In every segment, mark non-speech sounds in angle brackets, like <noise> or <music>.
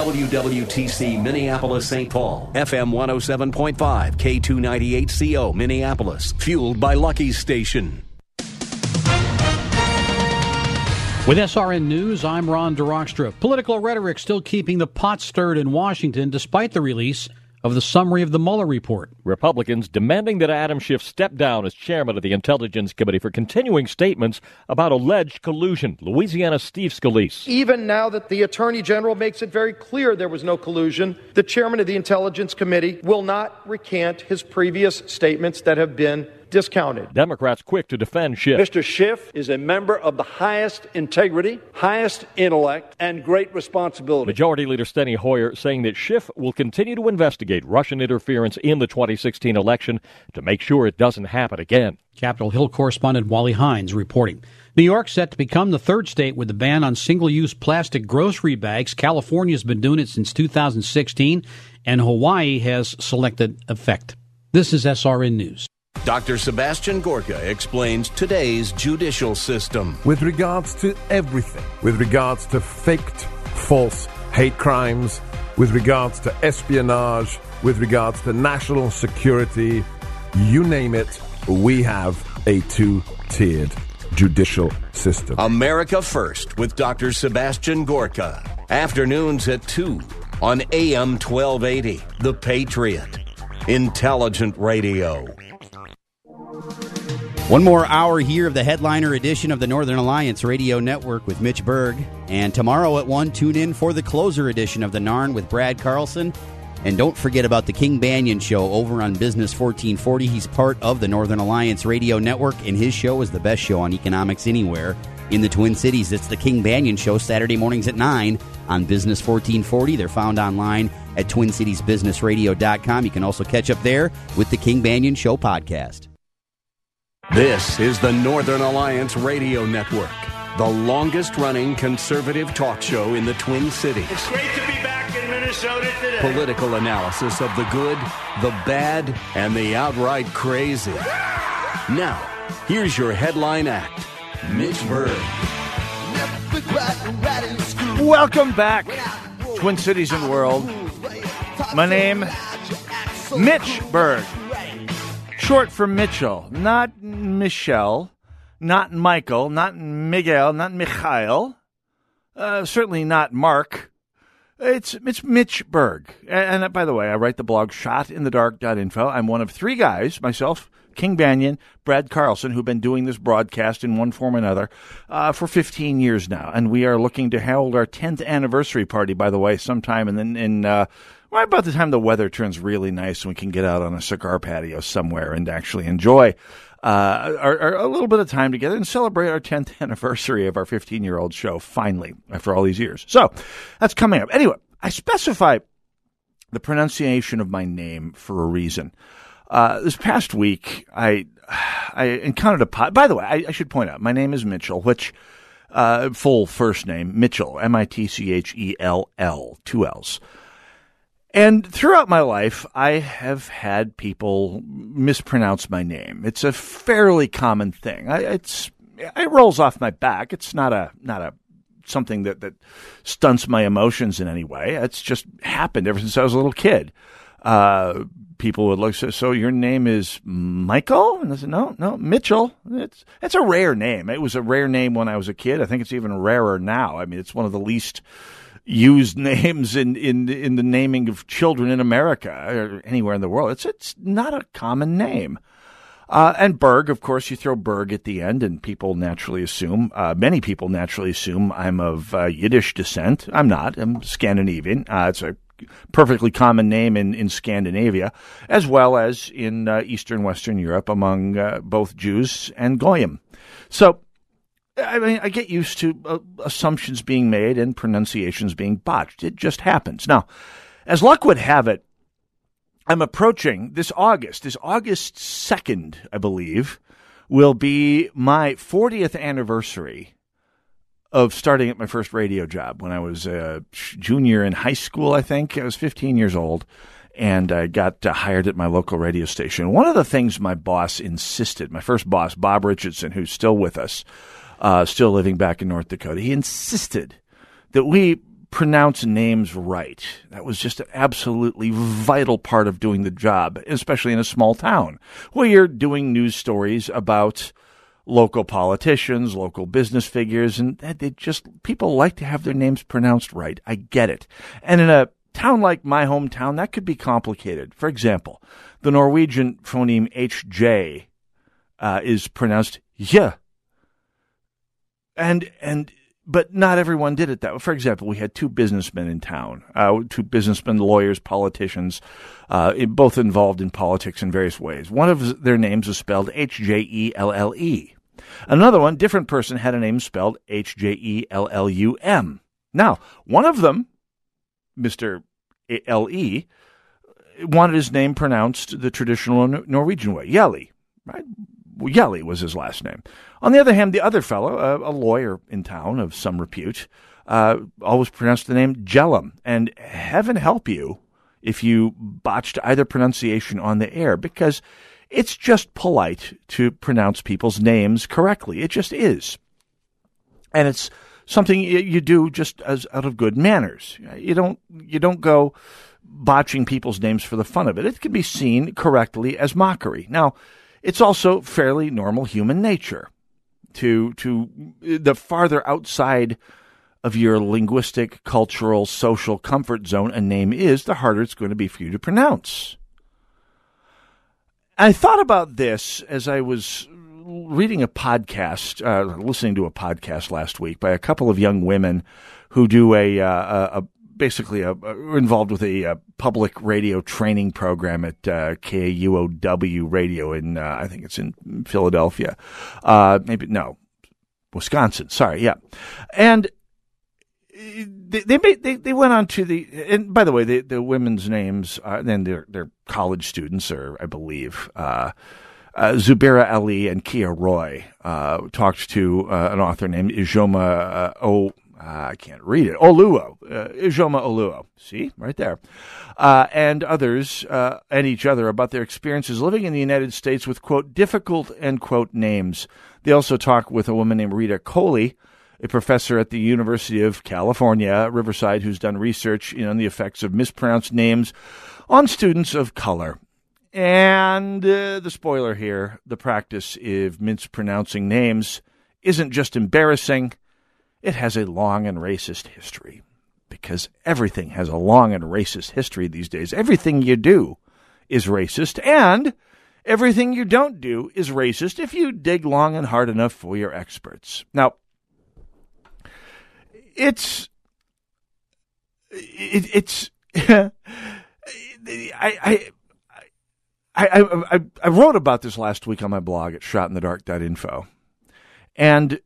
WWTC Minneapolis St. Paul, FM 107.5, K298CO Minneapolis, fueled by Lucky's Station. With SRN News, I'm Ron DeRockstra. Political rhetoric still keeping the pot stirred in Washington despite the release of the summary of the Mueller report. Republicans demanding that Adam Schiff step down as chairman of the Intelligence Committee for continuing statements about alleged collusion. Louisiana Steve Scalise. Even now that the Attorney General makes it very clear there was no collusion, the chairman of the Intelligence Committee will not recant his previous statements that have been discounted. Democrats quick to defend Schiff. Mr. Schiff is a member of the highest integrity, highest intellect, and great responsibility. Majority Leader Steny Hoyer saying that Schiff will continue to investigate Russian interference in the 2016 election to make sure it doesn't happen again. Capitol Hill correspondent Wally Hines reporting. New York set to become the third state with the ban on single-use plastic grocery bags. California's been doing it since 2016, and Hawaii has selected effect. This is SRN News. Dr. Sebastian Gorka explains today's judicial system. With regards to everything, with regards to faked, false hate crimes, with regards to espionage, with regards to national security, you name it, we have a two tiered judicial system. America First with Dr. Sebastian Gorka. Afternoons at 2 on AM 1280. The Patriot. Intelligent Radio. One more hour here of the headliner edition of the Northern Alliance Radio Network with Mitch Berg. And tomorrow at 1, tune in for the closer edition of the NARN with Brad Carlson. And don't forget about the King Banaian Show over on Business 1440. He's part of the Northern Alliance Radio Network, and his show is the best show on economics anywhere in the Twin Cities. It's the King Banaian Show, Saturday mornings at 9 on Business 1440. They're found online at TwinCitiesBusinessRadio.com. You can also catch up there with the King Banaian Show podcast. This is the Northern Alliance Radio Network, the longest running conservative talk show in the Twin Cities. It's great to be back in Minnesota today. Political analysis of the good, the bad, and the outright crazy. Now, here's your headline act Mitch Berg. Welcome back, Twin Cities and World. My name, Mitch Berg. Short for Mitchell, not Michelle, not Michael, not Miguel, not Mikhail, uh, certainly not Mark. It's it's Mitch Berg. And, and by the way, I write the blog shotinthedark.info. I'm one of three guys, myself, King Banaian, Brad Carlson, who've been doing this broadcast in one form or another uh, for 15 years now. And we are looking to hold our 10th anniversary party, by the way, sometime in, in, in uh, right about the time the weather turns really nice and we can get out on a cigar patio somewhere and actually enjoy uh, our, our, a little bit of time together and celebrate our 10th <laughs> anniversary of our 15 year old show, finally, after all these years. So that's coming up. Anyway, I specify the pronunciation of my name for a reason. Uh, this past week, I I encountered a pot. By the way, I, I should point out my name is Mitchell, which uh, full first name Mitchell, M I T C H E L L, two L's. And throughout my life, I have had people mispronounce my name. It's a fairly common thing. I, it's it rolls off my back. It's not a not a something that that stunts my emotions in any way. It's just happened ever since I was a little kid. Uh, people would look so, so your name is Michael, and I said no, no, Mitchell. It's it's a rare name. It was a rare name when I was a kid. I think it's even rarer now. I mean, it's one of the least used <laughs> names in, in in the naming of children in America or anywhere in the world. It's it's not a common name. Uh, and Berg, of course, you throw Berg at the end, and people naturally assume, uh, many people naturally assume I'm of uh, Yiddish descent. I'm not. I'm Scandinavian. Uh, it's a perfectly common name in, in Scandinavia, as well as in uh, Eastern Western Europe among uh, both Jews and Goyim. So I mean, I get used to uh, assumptions being made and pronunciations being botched. It just happens. Now, as luck would have it, I'm approaching this August, this August 2nd, I believe, will be my 40th anniversary of starting at my first radio job when I was a junior in high school, I think. I was 15 years old and I got uh, hired at my local radio station. One of the things my boss insisted, my first boss, Bob Richardson, who's still with us, uh, still living back in North Dakota, he insisted that we pronounce names right. That was just an absolutely vital part of doing the job, especially in a small town where you're doing news stories about local politicians, local business figures, and they just people like to have their names pronounced right. I get it. And in a town like my hometown, that could be complicated. For example, the Norwegian phoneme HJ uh, is pronounced yeah. And and but not everyone did it that way. For example, we had two businessmen in town, uh, two businessmen, lawyers, politicians, uh, both involved in politics in various ways. One of their names was spelled H J E L L E. Another one, different person, had a name spelled H J E L L U M. Now, one of them, Mr. L E, wanted his name pronounced the traditional Norwegian way, Yeli, right? Yeli was his last name. On the other hand, the other fellow, a, a lawyer in town of some repute, uh, always pronounced the name Jellum. And heaven help you if you botched either pronunciation on the air, because it's just polite to pronounce people's names correctly. It just is. And it's something you do just as out of good manners. You don't you don't go botching people's names for the fun of it. It can be seen correctly as mockery. Now, it's also fairly normal human nature to to the farther outside of your linguistic, cultural, social comfort zone a name is, the harder it's going to be for you to pronounce. I thought about this as I was reading a podcast, uh, listening to a podcast last week by a couple of young women who do a, uh, a basically a, a, involved with a, a, public radio training program at uh, KUOW Radio in uh, I think it's in Philadelphia, uh, maybe no, Wisconsin. Sorry, yeah, and they they, made, they they went on to the and by the way the the women's names uh, then they're they're college students or I believe. Uh, uh, Zubaira Ali and Kia Roy uh, talked to uh, an author named Ijeoma uh. I can't read it. Oluo, uh, Ijeoma Oluo. See, right there. Uh, and others uh, and each other about their experiences living in the United States with, quote, difficult, end quote, names. They also talk with a woman named Rita Kohli, a professor at the University of California, Riverside, who's done research you know, on the effects of mispronounced names on students of color. And uh, the spoiler here the practice of mispronouncing names isn't just embarrassing it has a long and racist history because everything has a long and racist history these days. Everything you do is racist, and everything you don't do is racist if you dig long and hard enough for your experts. Now, it's it, it's <laughs> I, I I, I, I wrote about this last week on my blog at shotinthedark.info. And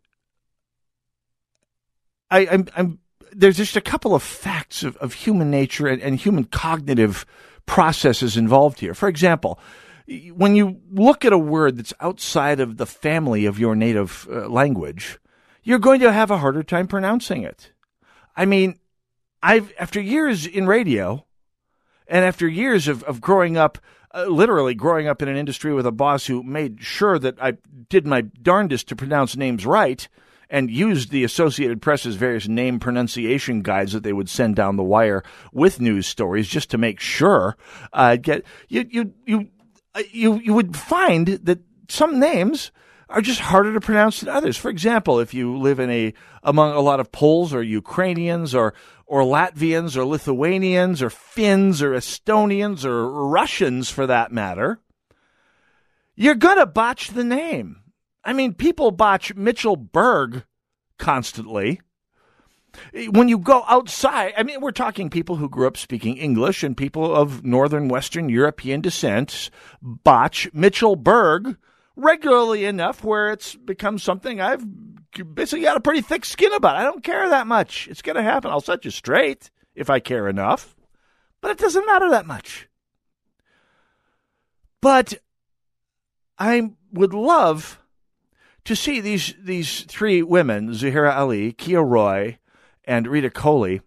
I, I'm, I'm, there's just a couple of facts of, of human nature and, and human cognitive processes involved here. For example, when you look at a word that's outside of the family of your native uh, language, you're going to have a harder time pronouncing it. I mean, I've after years in radio, and after years of, of growing up, uh, literally growing up in an industry with a boss who made sure that I did my darndest to pronounce names right and used the Associated Press's various name pronunciation guides that they would send down the wire with news stories just to make sure. Uh, get you you you uh, you you would find that some names are just harder to pronounce than others. For example, if you live in a among a lot of Poles or Ukrainians or or Latvians or Lithuanians or Finns or Estonians or Russians for that matter, you're going to botch the name. I mean, people botch Mitchell Berg constantly. When you go outside, I mean, we're talking people who grew up speaking English and people of northern Western European descent botch Mitchell Berg regularly enough where it's become something I've basically got a pretty thick skin about. I don't care that much. It's going to happen. I'll set you straight if I care enough, but it doesn't matter that much. But I would love to see these these three women, Zahira Ali, Kia Roy, and Rita Kohli,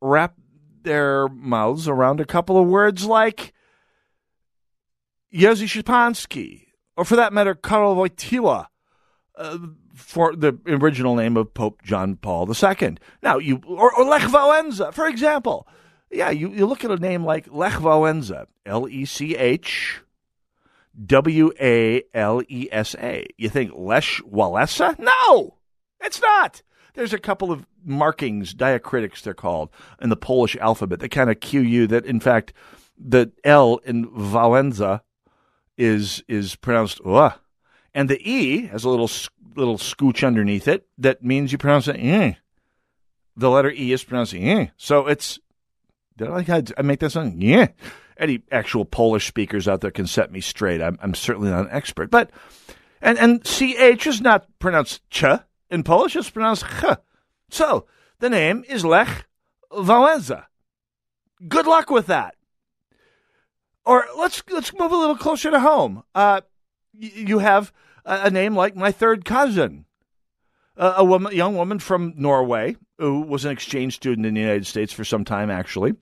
wrap their mouths around a couple of words like Jerzy Szczepanski, or for that matter, Karol Wojtyła, uh, for the original name of Pope John Paul II. Now, you or, or Lech Wałęsa, for example. Yeah, you, you look at a name like Lech Wałęsa, L E C H W A L E S A. You think Lech Walesa? No, it's not. There's a couple of markings, diacritics they're called, in the Polish alphabet that kind of cue you that, in fact, the L in Wałęsa is is pronounced uh, and the E has a little little scooch underneath it that means you pronounce it eh. The letter E is pronounced eh. So it's did I, I make that sound? Yeah. Any actual Polish speakers out there can set me straight. I'm, I'm certainly not an expert. But, and, and CH is not pronounced ch in Polish, it's pronounced ch. So, the name is Lech Wałęsa. Good luck with that. Or let's let's move a little closer to home. Uh, you have a, name like my third cousin, a woman, a young woman from Norway who was an exchange student in the United States for some time, actually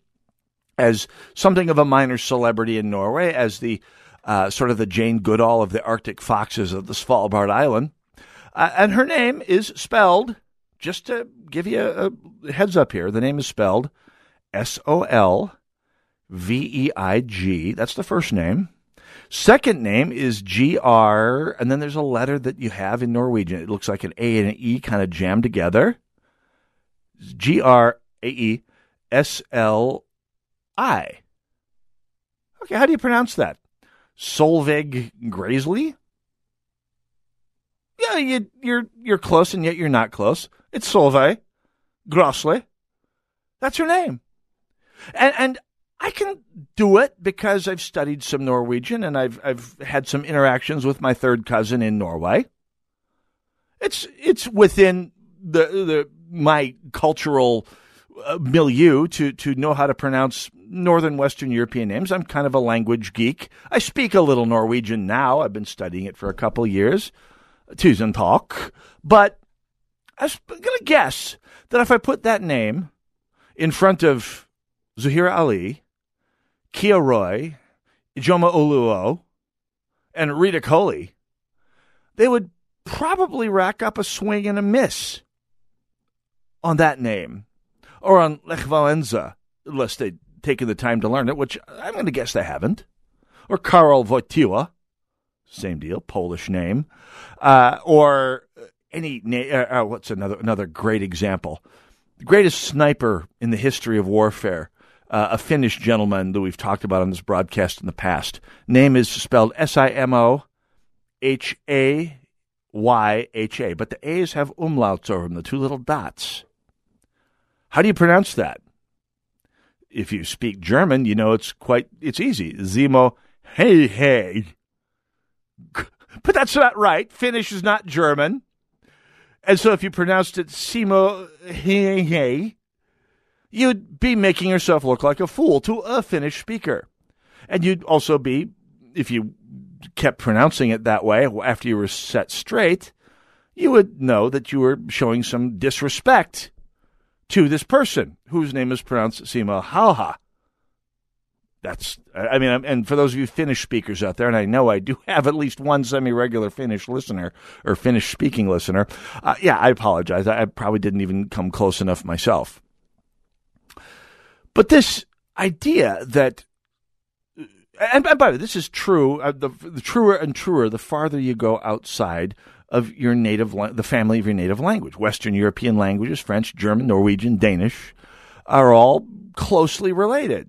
as something of a minor celebrity in Norway, as the uh, sort of the Jane Goodall of the Arctic foxes of the Svalbard Island. Uh, and her name is spelled, just to give you a, a heads up here, the name is spelled S O L V E I G. That's the first name. Second name is G R, and then there's a letter that you have in Norwegian. It looks like an A and an E kind of jammed together. G R A E S L I. Okay, how do you pronounce that? Solveig Graysley? Yeah, you, you're you're close, and yet you're not close. It's Solveig Grossley. That's her name, and and I can do it because I've studied some Norwegian and I've I've had some interactions with my third cousin in Norway. It's it's within the the my cultural uh, milieu to to know how to pronounce Northern Western European names. I'm kind of a language geek. I speak a little Norwegian now. I've been studying it for a couple years. Tusen talk. But I'm going to guess that if I put that name in front of Zahira Ali, Kia Roy, Ijeoma Oluo, and Rita Kohli, they would probably rack up a swing and a miss on that name or on Lech Valenza, unless they taken the time to learn it, which I'm going to guess they haven't. Or Karol Wojtyła, same deal, Polish name. Uh, or any name. Uh, uh, what's another another great example? The greatest sniper in the history of warfare, uh, a Finnish gentleman that we've talked about on this broadcast in the past. Name is spelled S I M O H A Y H A, but the A's have umlauts over them, the two little dots. How do you pronounce that? If you speak German, you know it's quite it's easy. Zemo hey hey. <laughs> But that's not right. Finnish is not German. And so if you pronounced it Simo hey hey, you'd be making yourself look like a fool to a Finnish speaker. And you'd also be, if you kept pronouncing it that way after you were set straight, you would know that you were showing some disrespect to this person whose name is pronounced Sima Halha. That's, I mean, and for those of you Finnish speakers out there, and I know I do have at least one semi regular Finnish listener or Finnish speaking listener, uh, yeah, I apologize. I probably didn't even come close enough myself. But this idea that, and, by the way, this is true, uh, the, the truer and truer the farther you go outside of your native, the family of your native language. Western European languages, French, German, Norwegian, Danish, are all closely related.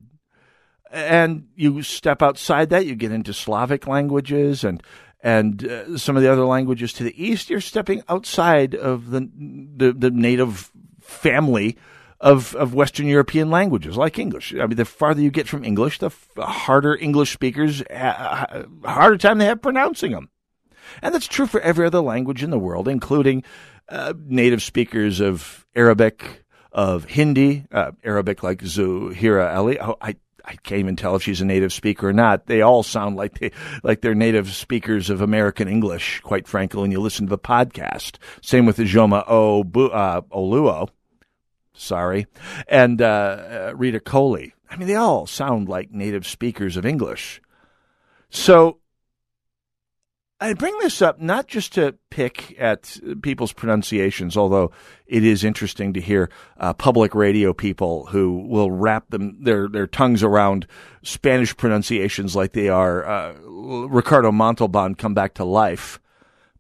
And you step outside that, you get into Slavic languages and and uh, some of the other languages to the east. You're stepping outside of the the, the native family of, of Western European languages, like English. I mean, the farther you get from English, the harder English speakers, uh, harder time they have pronouncing them. And that's true for every other language in the world, including uh, native speakers of Arabic, of Hindi, uh, Arabic like Zuhira Ali. Oh, I, I can't even tell if she's a native speaker or not. They all sound like they like they're native speakers of American English, quite frankly, when you listen to the podcast. Same with Ijeoma o, uh, Oluo, sorry, and uh, Rita Kohli. I mean, they all sound like native speakers of English. So I bring this up not just to pick at people's pronunciations, although it is interesting to hear uh, public radio people who will wrap them their their tongues around Spanish pronunciations like they are uh, Ricardo Montalban come back to life,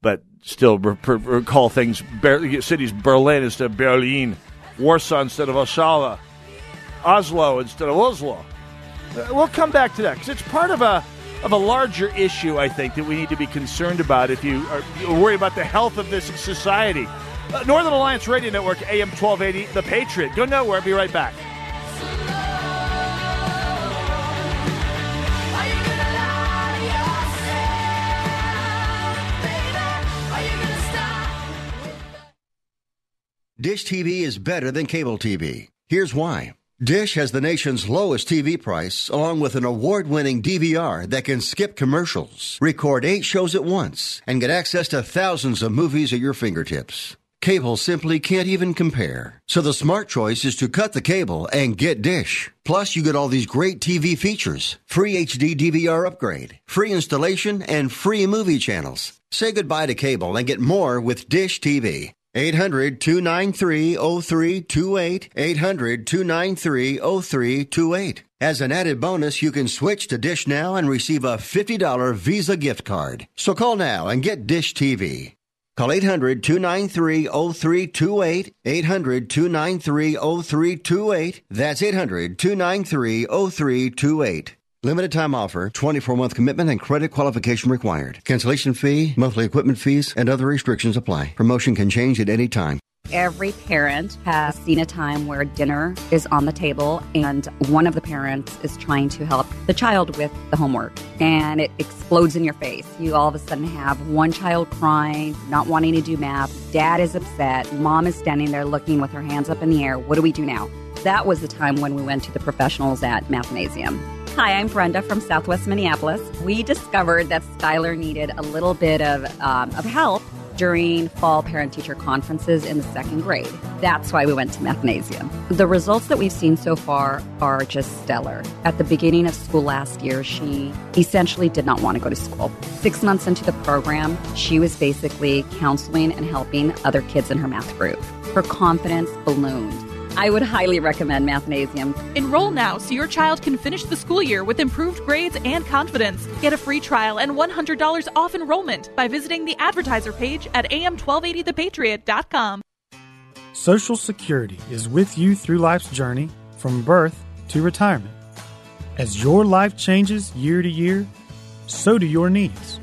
but still re- recall things Ber- cities Berlin instead of Berlin, Warsaw instead of Oshawa, Oslo instead of Oslo. Uh, we'll come back to that because it's part of a of a larger issue, I think, that we need to be concerned about if you are worried about the health of this society. Uh, Northern Alliance Radio Network, AM 1280, The Patriot. Go nowhere. Be right back. Dish TV is better than cable TV. Here's why. Dish has the nation's lowest TV price, along with an award winning DVR that can skip commercials, record eight shows at once, and get access to thousands of movies at your fingertips. Cable simply can't even compare. So the smart choice is to cut the cable and get Dish. Plus, you get all these great TV features free HD DVR upgrade, free installation, and free movie channels. Say goodbye to cable and get more with Dish TV. 800 293 0328. 800 293 0328. As an added bonus, you can switch to Dish now and receive a $50 Visa gift card. So call now and get Dish TV. Call 800 293 0328. 800 293 0328. That's 800 293 0328. Limited time offer, 24 month commitment and credit qualification required. Cancellation fee, monthly equipment fees, and other restrictions apply. Promotion can change at any time. Every parent has seen a time where dinner is on the table and one of the parents is trying to help the child with the homework and it explodes in your face. You all of a sudden have one child crying, not wanting to do math, dad is upset, mom is standing there looking with her hands up in the air. What do we do now? That was the time when we went to the professionals at Mathnasium. Hi, I'm Brenda from Southwest Minneapolis. We discovered that Skylar needed a little bit of, um, of help during fall parent teacher conferences in the second grade. That's why we went to Mathnasium. The results that we've seen so far are just stellar. At the beginning of school last year, she essentially did not want to go to school. Six months into the program, she was basically counseling and helping other kids in her math group. Her confidence ballooned I would highly recommend Mathnasium. Enroll now so your child can finish the school year with improved grades and confidence. Get a free trial and $100 off enrollment by visiting the advertiser page at am1280thepatriot.com. Social Security is with you through life's journey from birth to retirement. As your life changes year to year, so do your needs.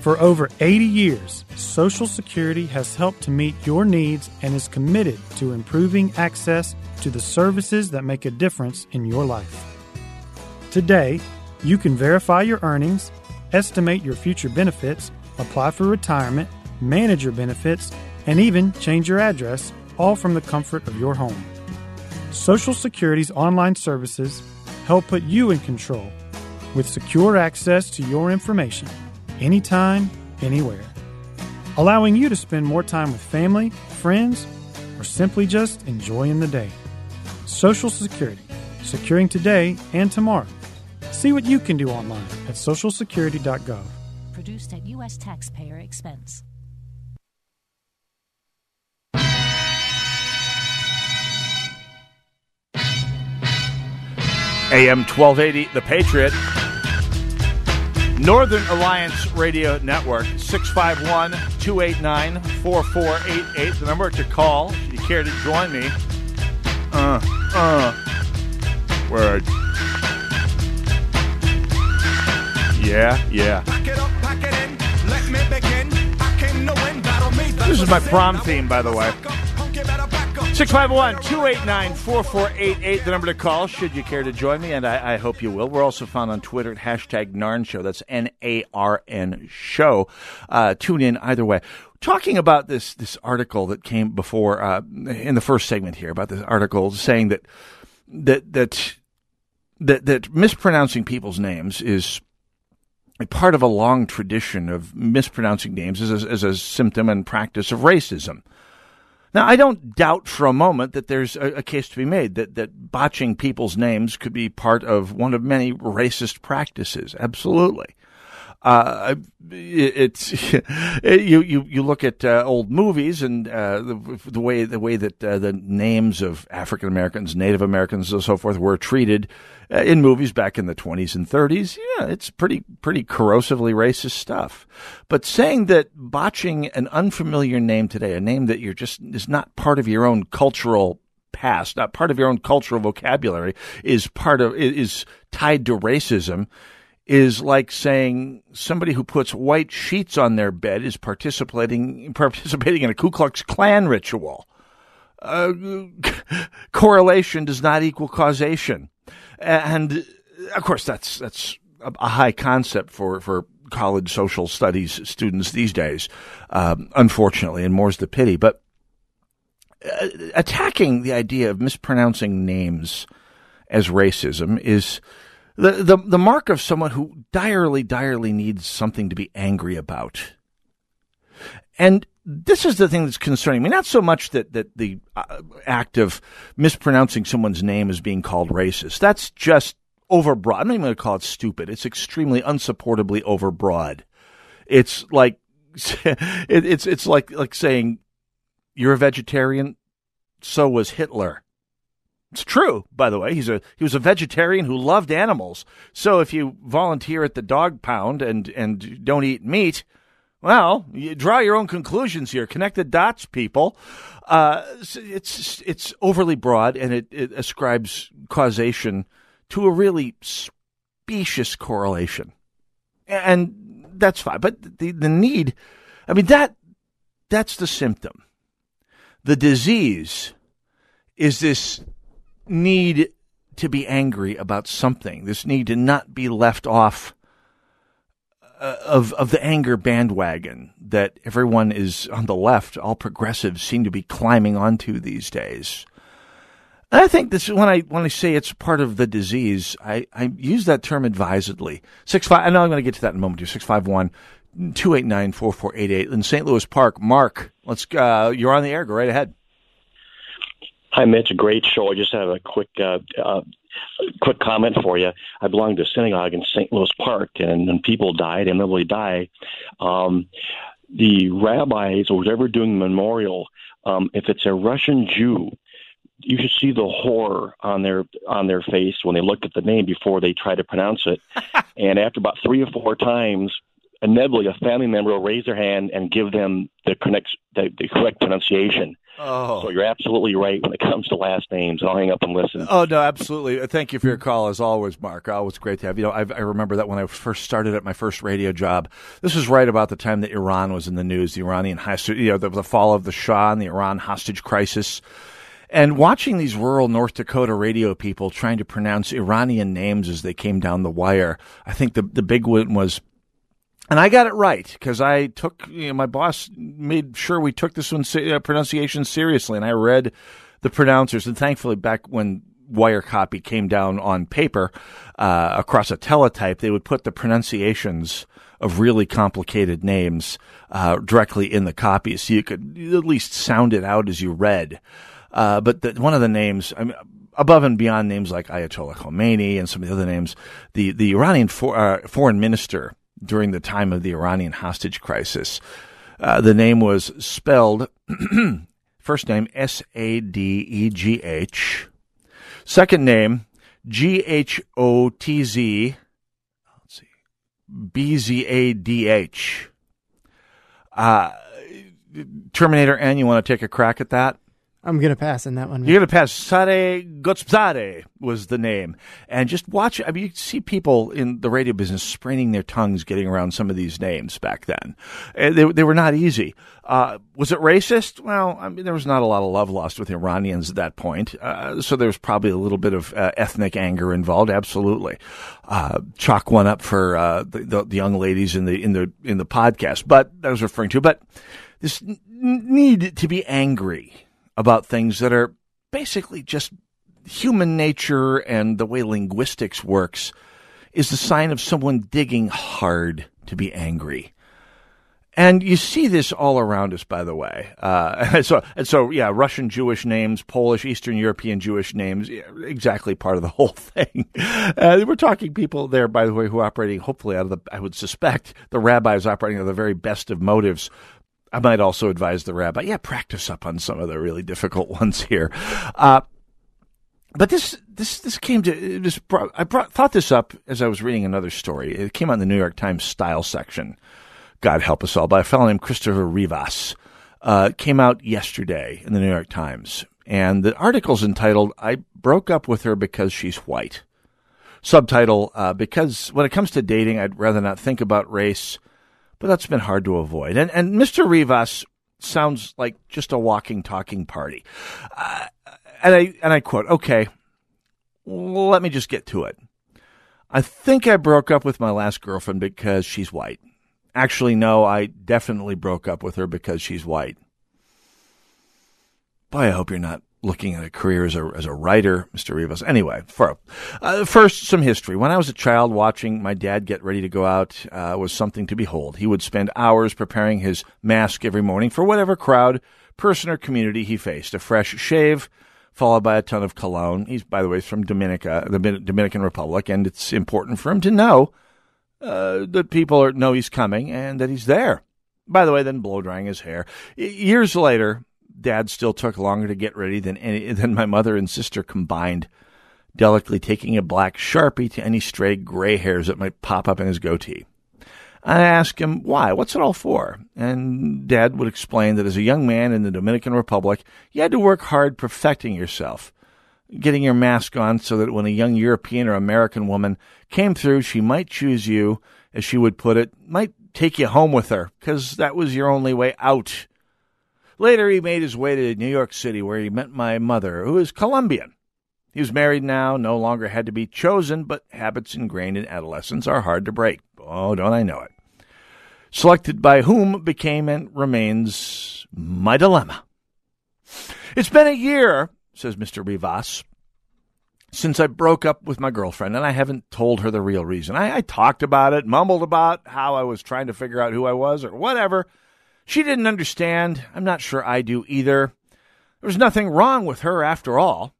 For over 80 years, Social Security has helped to meet your needs and is committed to improving access to the services that make a difference in your life. Today, you can verify your earnings, estimate your future benefits, apply for retirement, manage your benefits, and even change your address, all from the comfort of your home. Social Security's online services help put you in control with secure access to your information anytime, anywhere, allowing you to spend more time with family, friends, or simply just enjoying the day. Social Security, securing today and tomorrow. See what you can do online at socialsecurity.gov. Produced at U.S. taxpayer expense. AM 1280, The Patriot. Northern Alliance Radio Network, 651 289 4488. The number to call if you care to join me. Uh, uh. Word. Yeah, yeah. This is my prom theme, by the way. 651 289 4488, the number to call should you care to join me, and I, I, hope you will. We're also found on Twitter at hashtag NARN Show. That's N A R N Show. Uh, tune in either way. Talking about this, this article that came before, uh, in the first segment here, about this article saying that, that, that, that, that mispronouncing people's names is part of a long tradition of mispronouncing names as a, as a symptom and practice of racism. Now, I don't doubt for a moment that there's a, a, case to be made that, that botching people's names could be part of one of many racist practices. Absolutely. Uh, it's <laughs> it, you you you look at uh, old movies and uh, the, the, way the way that uh, the names of African Americans, Native Americans, and so forth were treated uh, in movies back in the 20s and 30s. Yeah, it's pretty pretty corrosively racist stuff. But saying that botching an unfamiliar name today, a name that you're just is not part of your own cultural past, not part of your own cultural vocabulary, is part of is tied to racism is like saying somebody who puts white sheets on their bed is participating <laughs> participating in a Ku Klux Klan ritual. Uh, <laughs> correlation does not equal causation, and of course that's that's a high concept for for college social studies students these days. Um, unfortunately, and more's the pity. But uh, attacking the idea of mispronouncing names as racism is the, the, the mark of someone who direly, direly needs something to be angry about. And this is the thing that's concerning me. Not so much that, that the uh, act of mispronouncing someone's name is being called racist. That's just overbroad. I'm not even going to call it stupid. It's extremely unsupportably overbroad. It's like, <laughs> it, it's, it's like, like saying, you're a vegetarian. So was Hitler. It's true, by the way. He's a he was a vegetarian who loved animals. So if you volunteer at the dog pound and and don't eat meat, well, you draw your own conclusions here. Connect the dots, people. Uh, it's it's overly broad and it, it ascribes causation to a really specious correlation, and that's fine. But the the need, I mean that that's the symptom. The disease is this need to be angry about something, this need to not be left off uh, of of the anger bandwagon that everyone is on the left, all progressives seem to be climbing onto these days. And I think this when I when I say it's part of the disease, I, I use that term advisedly. Six five. I know I'm going to get to that in a moment. Six five one. 289 4488 in St. Louis Park. Mark, let's, uh, you're on the air. Go right ahead. Hi, Mitch. A great show. I just have a quick uh, uh, quick comment for you. I belong to a synagogue in St. Louis Park, and when people died, inevitably die, um, the rabbis or whatever doing the memorial, um, if it's a Russian Jew, you should see the horror on their on their face when they look at the name before they try to pronounce it. <laughs> and after about three or four times, inevitably a family member will raise their hand and give them the correct the, the correct pronunciation. Oh. So you're absolutely right when it comes to last names. I'll hang up and listen. Oh no, absolutely. Thank you for your call as always, Mark. Always great to have you. Know, I, I remember that when I first started at my first radio job. This was right about the time that Iran was in the news. The Iranian hostage, you know, the, the fall of the Shah and the Iran hostage crisis. And watching these rural North Dakota radio people trying to pronounce Iranian names as they came down the wire, I think the the big one was and I got it right because I took, you know, my boss made sure we took this one uh, pronunciation seriously, and I read the pronouncers. And thankfully, back when wire copy came down on paper uh, across a teletype, they would put the pronunciations of really complicated names uh, directly in the copy, so you could at least sound it out as you read. Uh, but the, one of the names, I mean, above and beyond names like Ayatollah Khomeini and some of the other names, the the Iranian for, uh, foreign minister during the time of the Iranian hostage crisis. Uh, the name was spelled <clears throat> first name S A D E G H, second name G H O T Z, let's see, B Z A D H. Uh, Terminator N, you want to take a crack at that? I'm gonna pass on that one. You're going to pass. Sare Gotspzade was the name. And just watch, I mean, you see people in the radio business spraining their tongues getting around some of these names back then. They, they were not easy. Uh, was it racist? Well, I mean, there was not a lot of love lost with Iranians at that point. Uh, so there was probably a little bit of uh, ethnic anger involved. Absolutely. Uh, chalk one up for uh, the, the, the young ladies in the, in the, in the podcast. But I was referring to, but this need to be angry about things that are basically just human nature and the way linguistics works is the sign of someone digging hard to be angry. And you see this all around us, by the way. Uh, <laughs> so, and so, yeah, Russian Jewish names, Polish, Eastern European Jewish names, exactly part of the <laughs> whole thing. Uh, we're talking people there, by the way, who are operating, hopefully, out of the, I would suspect, the rabbis operating out of the very best of motives I might also advise the rabbi, yeah, practice up on some of the really difficult <laughs> ones here. Uh, but this this this came to this brought, I brought, thought this up as I was reading another story. It came on the New York Times style section. God help us all, by a fellow named Christopher Rivas. Uh, came out yesterday in the New York Times, and the article's entitled "I broke up with her because she's white." Subtitle: uh, Because when it comes to dating, I'd rather not think about race but that's been hard to avoid. And and Mr. Rivas sounds like just a walking, talking party. Uh, and I and I quote, "Okay, let me just get to it. I think I broke up with my last girlfriend because she's white. Actually, no, I definitely broke up with her because she's white. Boy, I hope you're not looking at a career as a as a writer, Mr. Rivas. Anyway, for, uh, first some history. When I was a child, watching my dad get ready to go out uh, was something to behold. He would spend hours preparing his mask every morning for whatever crowd, person, or community he faced. A fresh shave, followed by a ton of cologne. He's, by the way, from Dominica, the Dominican Republic, and it's important for him to know uh, that people are, know he's coming and that he's there. By the way, then blow drying his hair. Years later, Dad still took longer to get ready than any <laughs> than my mother and sister combined, delicately taking a black sharpie to any stray gray hairs that might pop up in his goatee. I asked him why, what's it all for? And Dad would explain that as a young man in the Dominican Republic, you had to work hard perfecting yourself, getting your mask on so that when a young European or American woman came through, she might choose you, as she would put it, might take you home with her, because that was your only way out Later, he made his way to New York City, where he met my mother, who is Colombian. He was married now, no longer had to be chosen, but habits ingrained in adolescence are hard to break. Oh, don't I know it? Selected by whom became and remains my dilemma. It's been a year, says Mr. Rivas, since I broke up with my girlfriend, and I haven't told her the real reason. I, I talked about it, mumbled about how I was trying to figure out who I was or whatever. She didn't understand. I'm not sure I do either. There was nothing wrong with her after all.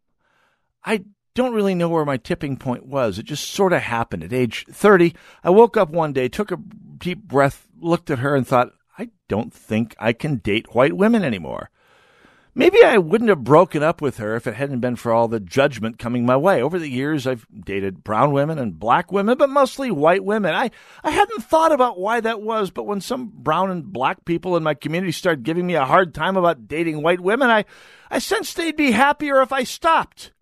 I don't really know where my tipping point was. It just sort of happened. At age 30, I woke up one day, took a deep breath, looked at her, and thought, I don't think I can date white women anymore. Maybe I wouldn't have broken up with her if it hadn't been for all the judgment coming my way. Over the years, I've dated brown women and black women, but mostly white women. I, I hadn't thought about why that was, but when some brown and black people in my community started giving me a hard time about dating white women, I, I sensed they'd be happier if I stopped.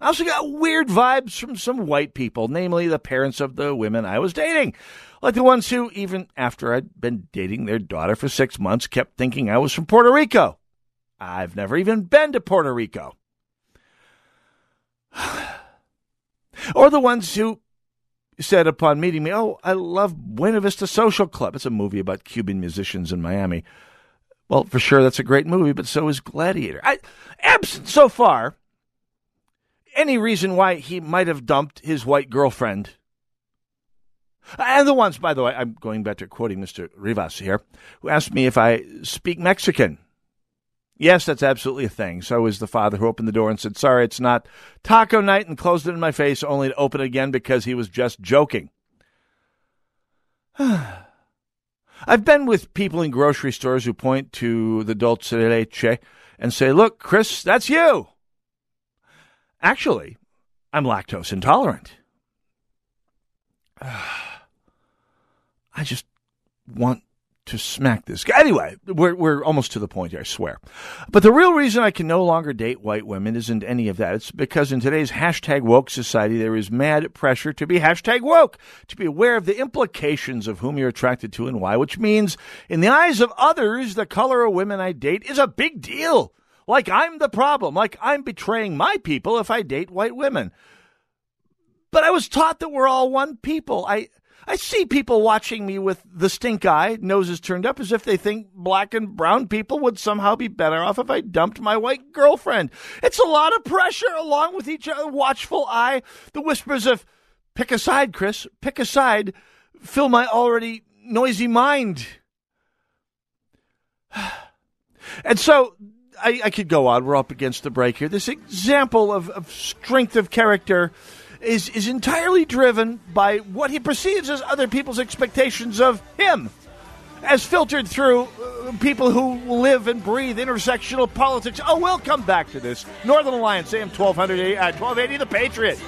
I also got weird vibes from some white people, namely the parents of the women I was dating. Like the ones who, even after I'd been dating their daughter for six months, kept thinking I was from Puerto Rico. I've never even been to Puerto Rico. <sighs> or the ones who said upon meeting me, Oh, I love Buena Vista Social Club. It's a movie about Cuban musicians in Miami. Well, for sure, that's a great movie, but so is Gladiator. I, absent so far any reason why he might have dumped his white girlfriend. And the ones, by the way, I'm going back to quoting Mr. Rivas here, who asked me if I speak Mexican. Yes, that's absolutely a thing. So is the father who opened the door and said, Sorry, it's not taco night, and closed it in my face only to open it again because he was just joking. <sighs> I've been with people in grocery stores who point to the dulce leche and say, Look, Chris, that's you. Actually, I'm lactose intolerant. <sighs> I just want to smack this guy. Anyway, we're, we're almost to the point here, I swear. But the real reason I can no longer date white women isn't any of that. It's because in today's hashtag woke society, there is mad pressure to be hashtag woke, to be aware of the implications of whom you're attracted to and why, which means in the eyes of others, the color of women I date is a big deal. Like I'm the problem, like I'm betraying my people if I date white women. But I was taught that we're all one people. I I see people watching me with the stink eye, noses turned up, as if they think black and brown people would somehow be better off if I dumped my white girlfriend. It's a lot of pressure, along with each other, watchful eye, the whispers of, pick a side, Chris, pick a side, fill my already noisy mind. <sighs> And so I, I could go on. We're up against the break here. This example of, of strength of character is is entirely driven by what he perceives as other people's expectations of him, as filtered through uh, people who live and breathe intersectional politics. Oh, we'll come back to this. Northern Alliance, AM 1200, uh, 1280, The Patriot.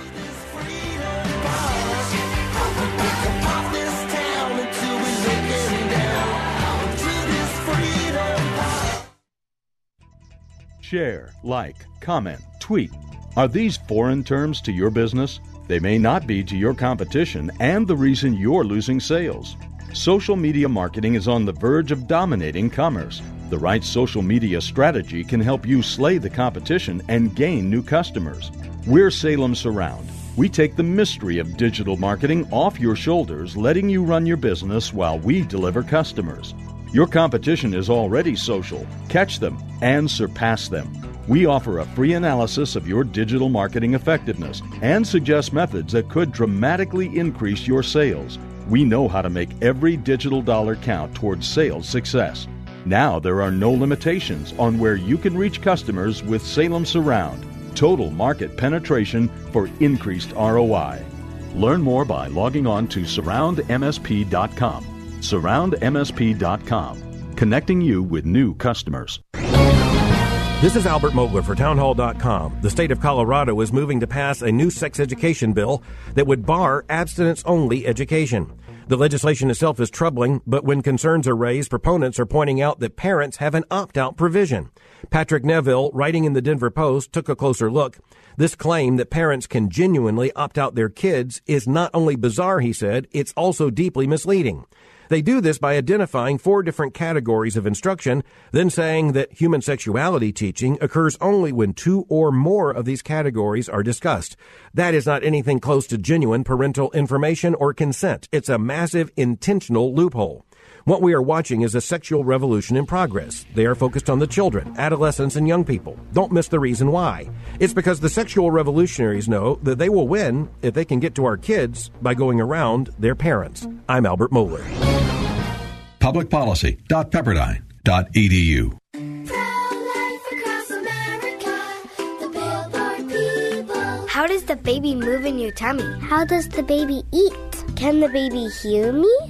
Share, like, comment, tweet. Are these foreign terms to your business? They may not be to your competition and the reason you're losing sales. Social media marketing is on the verge of dominating commerce. The right social media strategy can help you slay the competition and gain new customers. We're Salem Surround. We take the mystery of digital marketing off your shoulders, letting you run your business while we deliver customers. Your competition is already social. Catch them and surpass them. We offer a free analysis of your digital marketing effectiveness and suggest methods that could dramatically increase your sales. We know how to make every digital dollar count towards sales success. Now there are no limitations on where you can reach customers with Salem Surround. Total market penetration for increased ROI. Learn more by logging on to surroundmsp.com. Surroundmsp.com, connecting you with new customers. This is Albert Mohler for Townhall.com. The state of Colorado is moving to pass a new sex education bill that would bar abstinence only education. The legislation itself is troubling, but when concerns are raised, proponents are pointing out that parents have an opt out provision. Patrick Neville, writing in the Denver Post, took a closer look. This claim that parents can genuinely opt out their kids is not only bizarre, he said, it's also deeply misleading. They do this by identifying four different categories of instruction, then saying that human sexuality teaching occurs only when two or more of these categories are discussed. That is not anything close to genuine parental information or consent. It's a massive intentional loophole. What we are watching is a sexual revolution in progress. They are focused on the children, adolescents, and young people. Don't miss the reason why. It's because the sexual revolutionaries know that they will win if they can get to our kids by going around their parents. I'm Albert Mohler. Publicpolicy.pepperdine.edu. How does the baby move in your tummy? How does the baby eat? Can the baby hear me?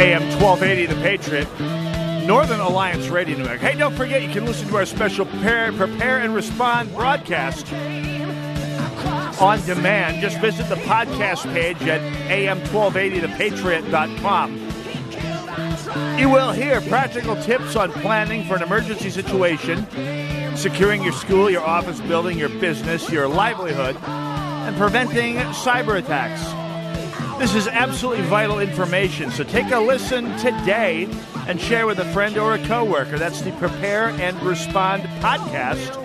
AM 1280, The Patriot, Northern Alliance Radio Network. Hey, don't forget you can listen to our special Prepare, Prepare and Respond broadcast on demand. Just visit the podcast page at am1280thepatriot.com. You will hear practical tips on planning for an emergency situation, securing your school, your office building, your business, your livelihood, and preventing cyber attacks. This is absolutely vital information, so take a listen today and share with a friend or a coworker. That's the Prepare and Respond podcast.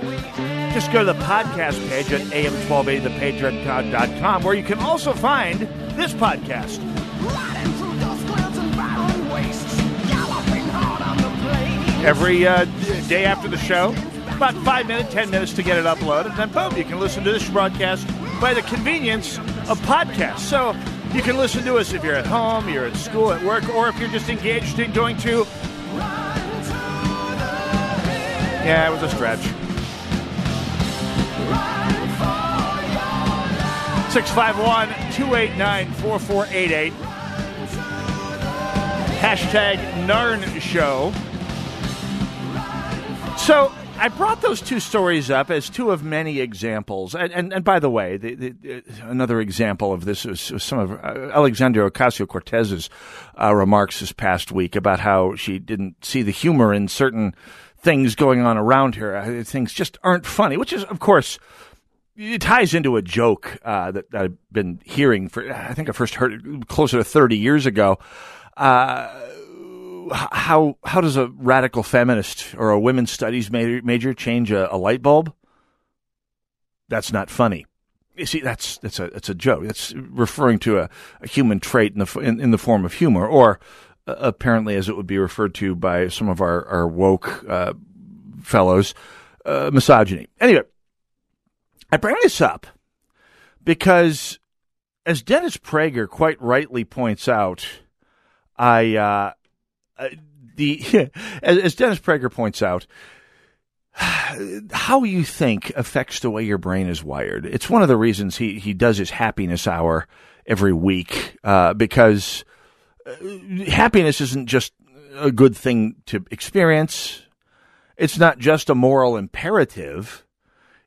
just go to the podcast page at am1280thepatriot.com where you can also find this podcast. Every uh, day after the show, about five minutes, ten minutes to get it uploaded, and then boom, you can listen to this broadcast by the convenience of podcasts. So you can listen to us if you're at home, you're at school, at work, or if you're just engaged in going to. Yeah, it was a stretch. 651 289 4488. Hashtag Narn Show. So I brought those two stories up as two of many examples. And, and, and by the way, the, the, another example of this was some of uh, Alexandria Ocasio Cortez's uh, remarks this past week about how she didn't see the humor in certain things going on around her. Uh, things just aren't funny, which is, of course, it ties into a joke uh, that, that, I've been hearing for. I think I first heard it closer to thirty years ago. Uh, how how does a radical feminist or a women's studies major, major change a, a, light bulb? That's not funny. You see, that's that's a that's a joke. That's referring to a, a human trait in the in, in, the form of humor, or uh, apparently, as it would be referred to by some of our our woke uh, fellows, uh, misogyny. Anyway I bring this up because, as Dennis Prager quite rightly points out, I uh, the <laughs> as Dennis Prager points out, how you think affects the way your brain is wired. It's one of the reasons he he does his happiness hour every week uh, because uh, happiness isn't just a good thing to experience. It's not just a moral imperative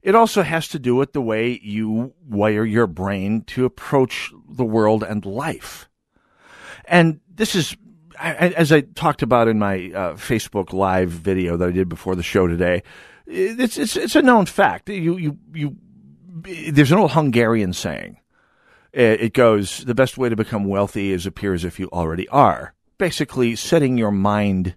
it also has to do with the way you wire your brain to approach the world and life. And this is, as I talked about in my uh, Facebook Live video that I did before the show today, it's, it's, it's a known fact. You, you, you, there's an old Hungarian saying. It goes, the best way to become wealthy is appear as if you already are. Basically, setting your mind,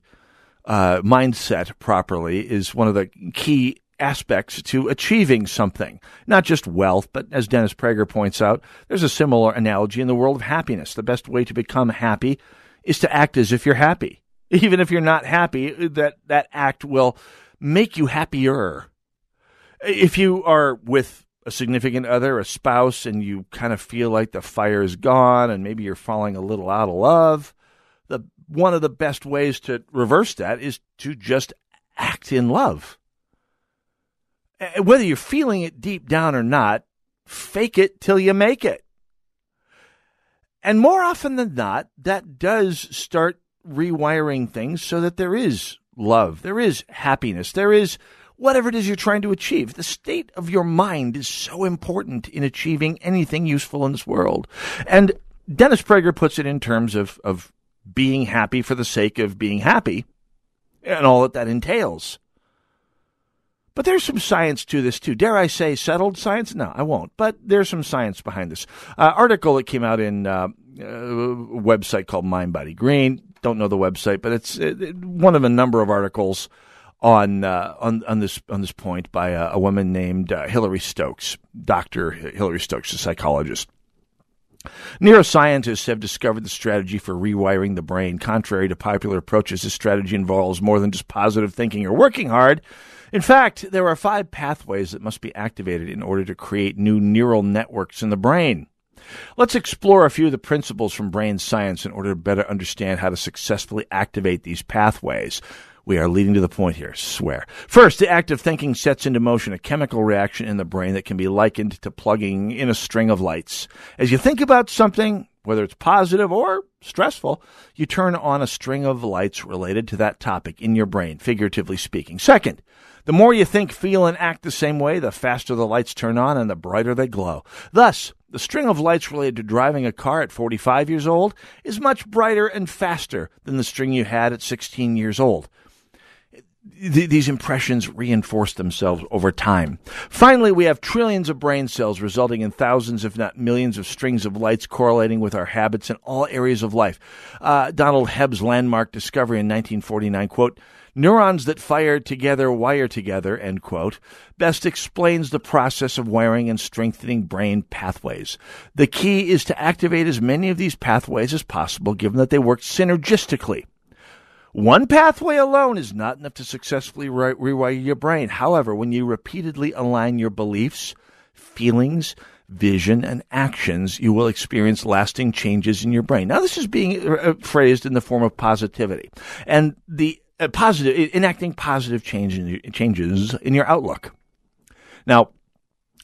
uh, mindset properly is one of the key aspects to achieving something. Not just wealth, but as Dennis Prager points out, there's a similar analogy in the world of happiness. The best way to become happy is to act as if you're happy. <laughs> Even if you're not happy, that, that act will make you happier. If you are with a significant other, a spouse, and you kind of feel like the fire is gone and maybe you're falling a little out of love, the one of the best ways to reverse that is to just act in love. Uh, whether you're feeling it deep down or not, fake it till you make it. And more often than not, that does start rewiring things so that there is love, there is happiness, there is whatever it is you're trying to achieve. The state of your mind is so important in achieving anything useful in this world. And Dennis Prager puts it in terms of, of being happy for the sake of being happy and all that that entails. But there's some science to this too. Dare I say settled science? No, I won't. But there's some science behind this. Uh, article that came out in uh, uh a website called Mind Body Green. Don't know the website, but it's one of a number of articles on uh, on on this on this point by a, a woman named uh, Hilary Stokes, Doctor Hillary Stokes, a psychologist. Neuroscientists have discovered the strategy for rewiring the brain. Contrary to popular approaches, this strategy involves more than just positive thinking or working hard. In fact, there are five pathways that must be activated in order to create new neural networks in the brain. Let's explore a few of the principles from brain science in order to better understand how to successfully activate these pathways. We are leading to the point here, swear. First, the act of thinking sets into motion a chemical reaction in the brain that can be likened to plugging in a string of lights. As you think about something, whether it's positive or stressful, you turn on a string of lights related to that topic in your brain, figuratively speaking. Second, the more you think, feel, and act the same way, the faster the lights turn on and the brighter they glow. Thus, the string of lights related to driving a car at 45 years old is much brighter and faster than the string you had at 16 years old. th- these impressions reinforce themselves over time. Finally, we have trillions of brain cells resulting in thousands, if not millions, of strings of lights correlating with our habits in all areas of life. Uh, Donald Hebb's landmark discovery in 1949, quote, Neurons that fire together wire together, end quote, best explains the process of wiring and strengthening brain pathways. The key is to activate as many of these pathways as possible, given that they work synergistically. One pathway alone is not enough to successfully re- rewire your brain. However, when you repeatedly align your beliefs, feelings, vision, and actions, you will experience lasting changes in your brain. Now, this is being uh, phrased in the form of positivity. And the uh, positive, enacting positive change in, changes in your outlook. Now,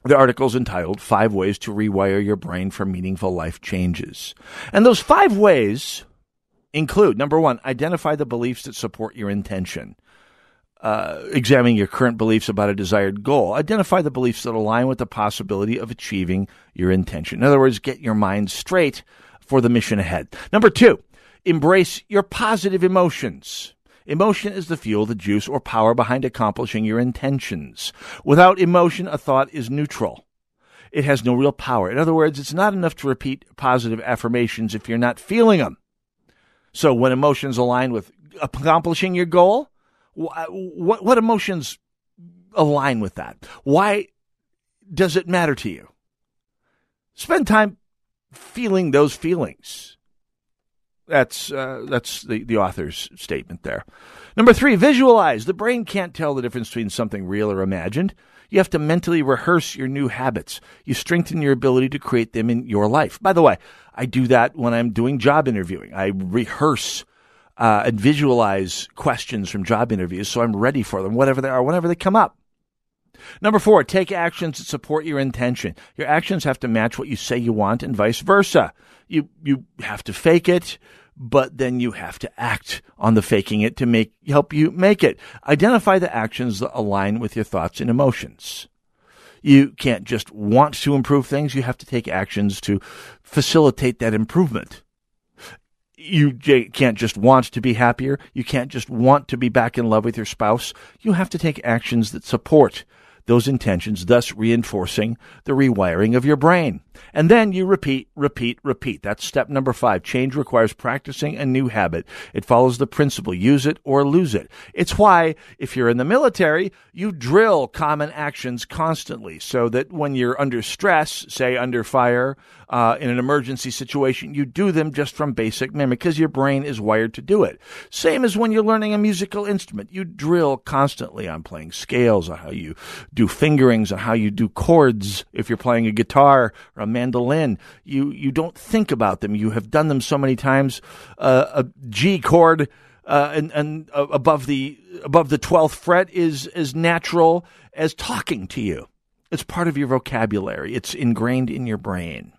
the article is entitled Five Ways to Rewire Your Brain for Meaningful Life Changes. And those five ways include number one, identify the beliefs that support your intention. Uh, examine your current beliefs about a desired goal. Identify the beliefs that align with the possibility of achieving your intention. In other words, get your mind straight for the mission ahead. Number two, embrace your positive emotions. Emotion is the fuel, the juice, or power behind accomplishing your intentions. Without emotion, a thought is neutral. It has no real power. In other words, it's not enough to repeat positive affirmations if you're not feeling them. So when emotions align with accomplishing your goal, what, what emotions align with that? Why does it matter to you? Spend time feeling those feelings. That's uh, that's the, the author's statement there. Number three, visualize. The brain can't tell the difference between something real or imagined. You have to mentally rehearse your new habits. You strengthen your ability to create them in your life. By the way, I do that when I'm doing job interviewing. I rehearse uh, and visualize questions from job interviews so I'm ready for them, whatever they are, whenever they come up. Number four, take actions that support your intention. Your actions have to match what you say you want and vice versa. You, you have to fake it, but then you have to act on the faking it to make, help you make it. Identify the actions that align with your thoughts and emotions. You can't just want to improve things. You have to take actions to facilitate that improvement. You can't just want to be happier. You can't just want to be back in love with your spouse. You have to take actions that support those intentions, thus reinforcing the rewiring of your brain. And then you repeat, repeat, repeat. That's step number five. Change requires practicing a new habit. It follows the principle use it or lose it. It's why, if you're in the military, you drill common actions constantly so that when you're under stress, say under fire, uh, in an emergency situation, you do them just from basic memory because your brain is wired to do it. Same as when you're learning a musical instrument. You drill constantly on playing scales, on how you do fingerings, on how you do chords if you're playing a guitar or a mandolin. You, you don't think about them. You have done them so many times. Uh, a G chord uh, and, and uh, above the above the twelfth fret is as natural as talking to you. It's part of your vocabulary. It's ingrained in your brain.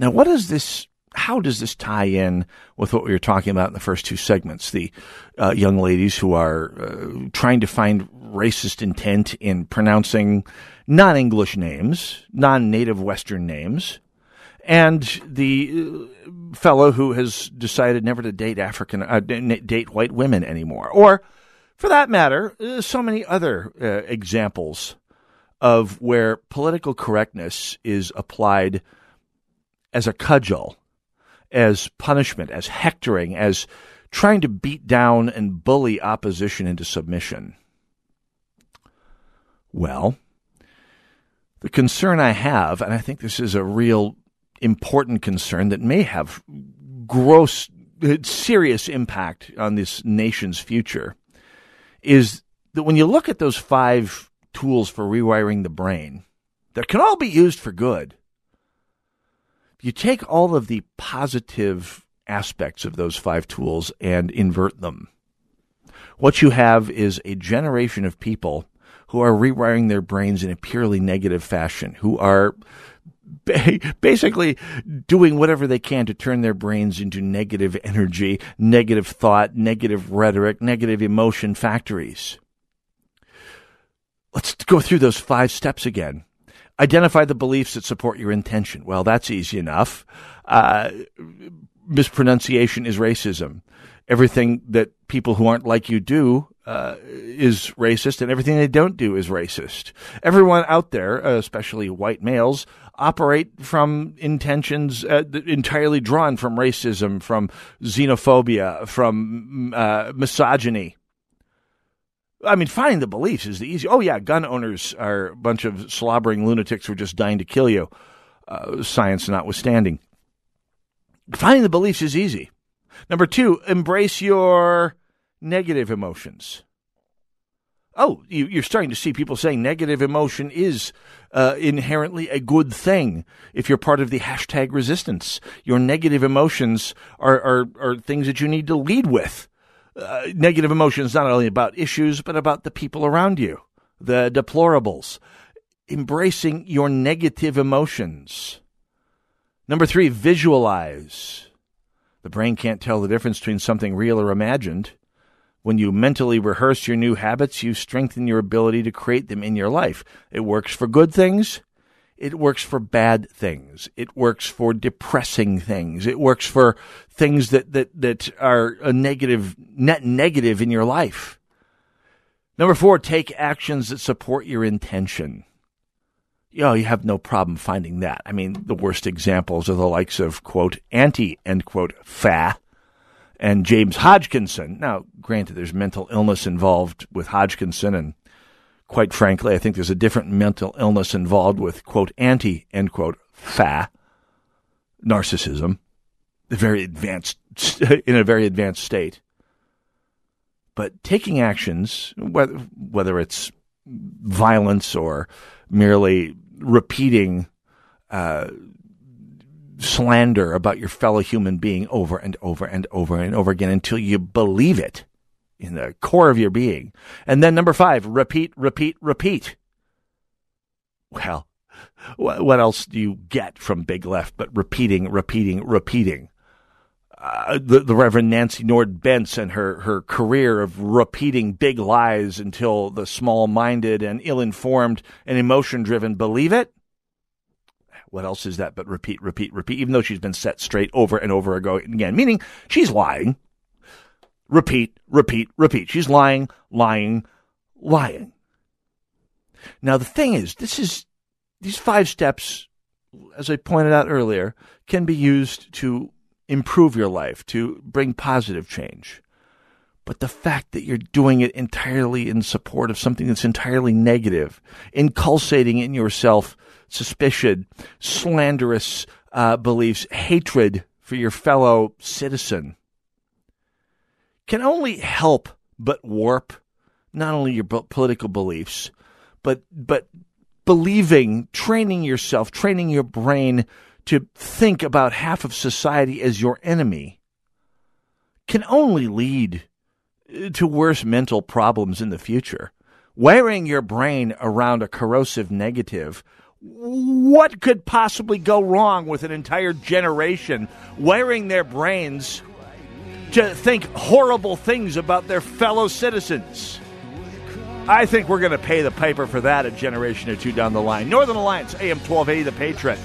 Now, what does this? How does this tie in with what we were talking about in the first two segments? The uh, young ladies who are uh, trying to find racist intent in pronouncing non-English names, non-native Western names, and the uh, fellow who has decided never to date African, uh, date white women anymore, or for that matter, uh, so many other uh, examples of where political correctness is applied as a cudgel, as punishment, as hectoring, as trying to beat down and bully opposition into submission. Well, the concern I have, and I think this is a real important concern that may have gross, serious impact on this nation's future, is that when you look at those five tools for rewiring the brain, that can all be used for good, you take all of the positive aspects of those five tools and invert them. What you have is a generation of people who are rewiring their brains in a purely negative fashion, who are <laughs> basically doing whatever they can to turn their brains into negative energy, negative thought, negative rhetoric, negative emotion factories. Let's go through those five steps again. Identify the beliefs that support your intention. Well, that's easy enough. Uh, mispronunciation is racism. everything that people who aren't like you do uh, is racist, and everything they don't do is racist. Everyone out there, especially white males, operate from intentions uh, entirely drawn from racism, from xenophobia, from uh, misogyny. I mean, finding the beliefs is the easy. Oh yeah, gun owners are a bunch of slobbering lunatics who are just dying to kill you. Uh, science notwithstanding, finding the beliefs is easy. Number two, embrace your negative emotions. Oh, you, are starting to see people saying negative emotion is uh, inherently a good thing if you're part of the hashtag resistance. Your negative emotions are, are, are things that you need to lead with. Uh, negative emotions not only about issues, but about the people around you, the deplorables. Embracing your negative emotions. Number three, visualize. The brain can't tell the difference between something real or imagined. When you mentally rehearse your new habits, you strengthen your ability to create them in your life. It works for good things. It works for bad things. It works for depressing things. It works for things that, that, that are a negative, net negative in your life. Number four, take actions that support your intention. You know, you have no problem finding that. I mean, the worst examples are the likes of, quote, anti, end quote, fa, and James Hodgkinson. Now, granted, there's mental illness involved with Hodgkinson, and quite frankly, I think there's a different mental illness involved with, quote, anti, end quote, fa, narcissism, very advanced, <laughs> in a very advanced state. But taking actions, whether, whether it's violence or merely repeating uh, slander about your fellow human being over and over and over and over again until you believe it in the core of your being. And then number five, repeat, repeat, repeat. Well, what else do you get from Big Left but repeating, repeating, repeating? Uh, the, the Reverend Nancy Nord Bents and her, her career of repeating big lies until the small minded and ill informed and emotion driven believe it? What else is that but repeat, repeat, repeat, even though she's been set straight over and over again, meaning she's lying. Repeat, repeat, repeat. She's lying, lying, lying. Now, the thing is, this is, these five steps, as I pointed out earlier, can be used to improve your life, to bring positive change. But the fact that you're doing it entirely in support of something that's entirely negative, inculcating in yourself suspicion, slanderous uh, beliefs, hatred for your fellow citizen can only help but warp not only your political beliefs, but but believing, training yourself, training your brain to think about half of society as your enemy can only lead uh, to worse mental problems in the future. Wearing your brain around a corrosive negative what could possibly go wrong with an entire generation wearing their brains to think horrible things about their fellow citizens? I think we're going to pay the piper for that a generation or two down the line. Northern Alliance, AM 1280, The Patriot.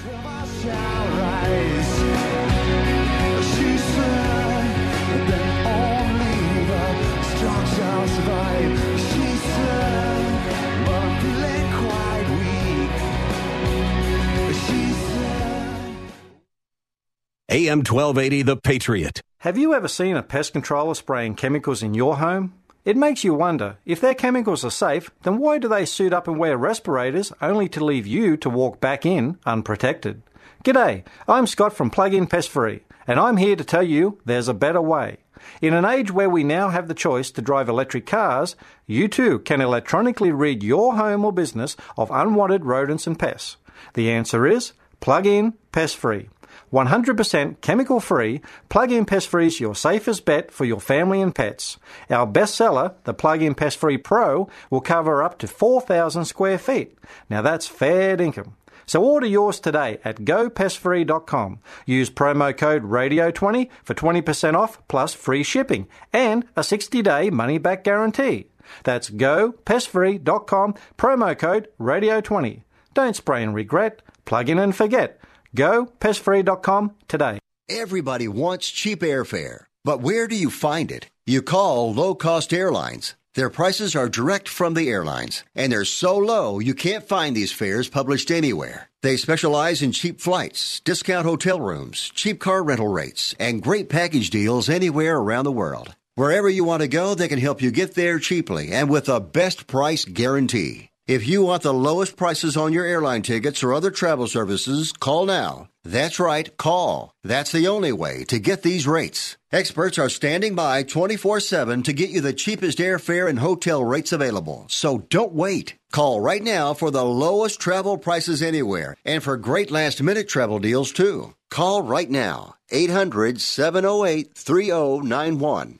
AM 1280, The Patriot. Have you ever seen a pest controller spraying chemicals in your home? It makes you wonder if their chemicals are safe, then why do they suit up and wear respirators only to leave you to walk back in unprotected? G'day, I'm Scott from Plug-in Pest Free, and I'm here to tell you there's a better way. In an age where we now have the choice to drive electric cars, you too can electronically rid your home or business of unwanted rodents and pests. The answer is plug-in pest free. 100% chemical free, Plug In Pest Free is your safest bet for your family and pets. Our bestseller, the Plug In Pest Free Pro, will cover up to 4,000 square feet. Now that's fair income. So order yours today at gopestfree.com. Use promo code RADIO20 for 20% off plus free shipping and a 60 day money back guarantee. That's gopestfree.com, promo code RADIO20. Don't spray and regret, plug in and forget. Go pestfree.com today. Everybody wants cheap airfare. But where do you find it? You call low cost airlines. Their prices are direct from the airlines, and they're so low you can't find these fares published anywhere. They specialize in cheap flights, discount hotel rooms, cheap car rental rates, and great package deals anywhere around the world. Wherever you want to go, they can help you get there cheaply and with a best price guarantee. If you want the lowest prices on your airline tickets or other travel services, call now. That's right, call. That's the only way to get these rates. Experts are standing by 24 7 to get you the cheapest airfare and hotel rates available. So don't wait. Call right now for the lowest travel prices anywhere and for great last minute travel deals too. Call right now. 800 708 3091.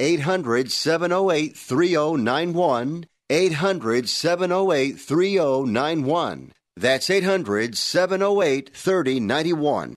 800 708 3091. 800 708 3091. That's 800 708 3091.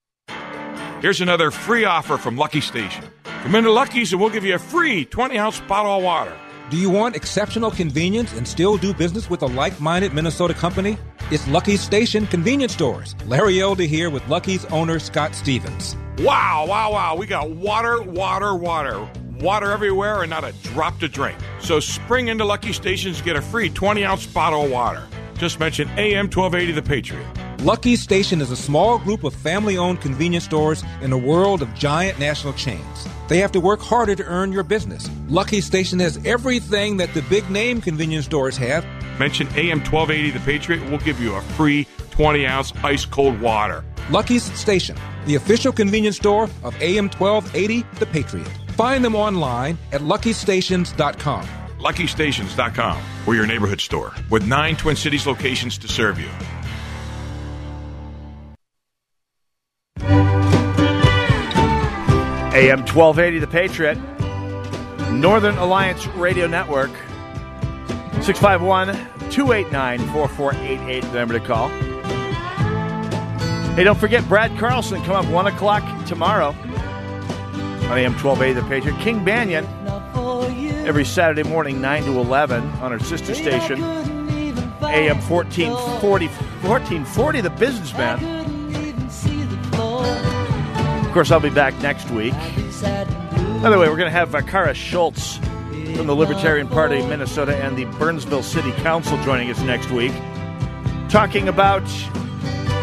Here's another free offer from Lucky Station. Come into Lucky's and we'll give you a free 20 ounce bottle of water. Do you want exceptional convenience and still do business with a like minded Minnesota company? It's Lucky's Station Convenience Stores. Larry Elder here with Lucky's owner, Scott Stevens. Wow, wow, wow. We got water, water, water. Water everywhere and not a drop to drink. So spring into Lucky Stations, to get a free 20 ounce bottle of water. Just mention AM 1280 The Patriot. Lucky Station is a small group of family owned convenience stores in a world of giant national chains. They have to work harder to earn your business. Lucky Station has everything that the big name convenience stores have. Mention AM 1280 The Patriot, we'll give you a free 20 ounce ice cold water. Lucky's Station, the official convenience store of AM 1280 The Patriot. Find them online at luckystations.com. LuckyStations.com. We're your neighborhood store with nine Twin Cities locations to serve you. AM 1280, The Patriot, Northern Alliance Radio Network, 651 289 4488, the number to call. Hey, don't forget Brad Carlson, come up 1 o'clock tomorrow on AM 1280, The Patriot. King Banaian, every Saturday morning, 9 to 11, on our sister station, AM 1440, 1440 The Businessman. Of course, I'll be back next week. By the way, we're going to have uh, Cara Schulz from the Libertarian Party of Minnesota and the Burnsville City Council joining us next week, talking about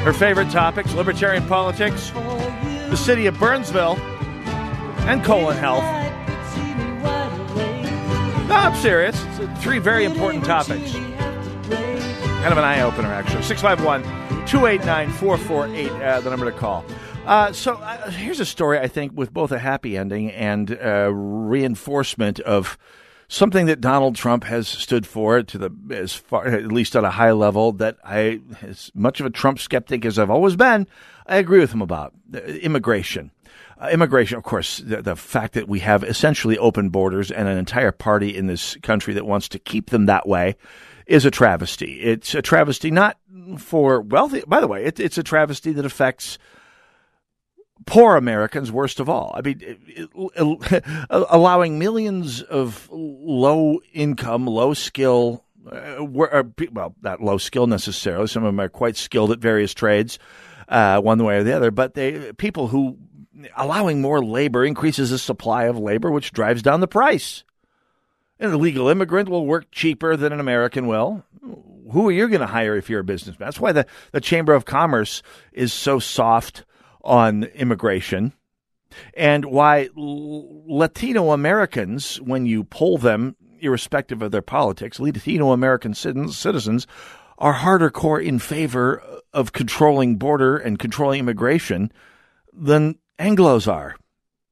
her favorite topics libertarian politics, the city of Burnsville, and colon health. No, I'm serious. It's three very important topics. Kind of an eye opener, actually. 651 289 4488, the number to call. Uh, so uh, here's a story I think with both a happy ending and uh, reinforcement of something that Donald Trump has stood for to the as far at least at a high level that I as much of a Trump skeptic as I've always been, I agree with him about immigration. Uh, immigration, of course, the, the, fact that we have essentially open borders and an entire party in this country that wants to keep them that way is a travesty. It's a travesty not for wealthy. By the way, it, it's a travesty that affects poor Americans worst of all. I mean, <laughs> allowing millions of low income, low skill, uh, well, not low skill necessarily. Some of them are quite skilled at various trades, uh, one way or the other. But they people who allowing more labor increases the supply of labor, which drives down the price. An illegal immigrant will work cheaper than an American will. Who are you going to hire if you're a businessman? That's why the, the Chamber of Commerce is so soft on immigration and why Latino Americans, when you poll them, irrespective of their politics, Latino American citizens are harder core in favor of controlling border and controlling immigration than Anglos are.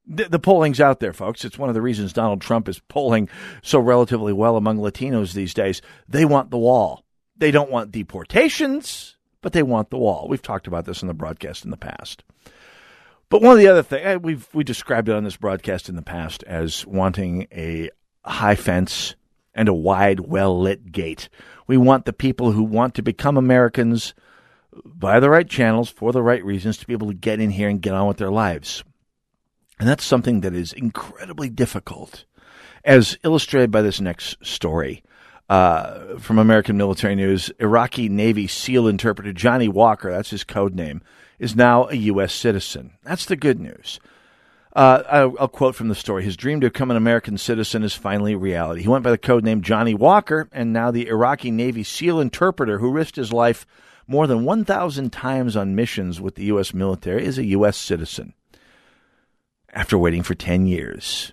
The, the, polling's out there, folks. It's one of the reasons Donald Trump is polling so relatively well among Latinos these days. They want the wall. They don't want deportations, but they want the wall. We've talked about this in the broadcast in the past. But one of the other things eh, we've we described it on this broadcast in the past as wanting a high fence and a wide, well lit gate. We want the people who want to become Americans by the right channels for the right reasons to be able to get in here and get on with their lives. And that's something that is incredibly difficult, as illustrated by this next story. Uh, from American Military News, Iraqi Navy SEAL interpreter Johnny Walker, that's his code name, is now a U.S. citizen. That's the good news. Uh, I'll, I'll quote from the story. His dream to become an American citizen is finally reality. He went by the code name Johnny Walker, and now the Iraqi Navy SEAL interpreter who risked his life more than 1,000 times on missions with the U.S. military is a U.S. citizen after waiting for 10 years.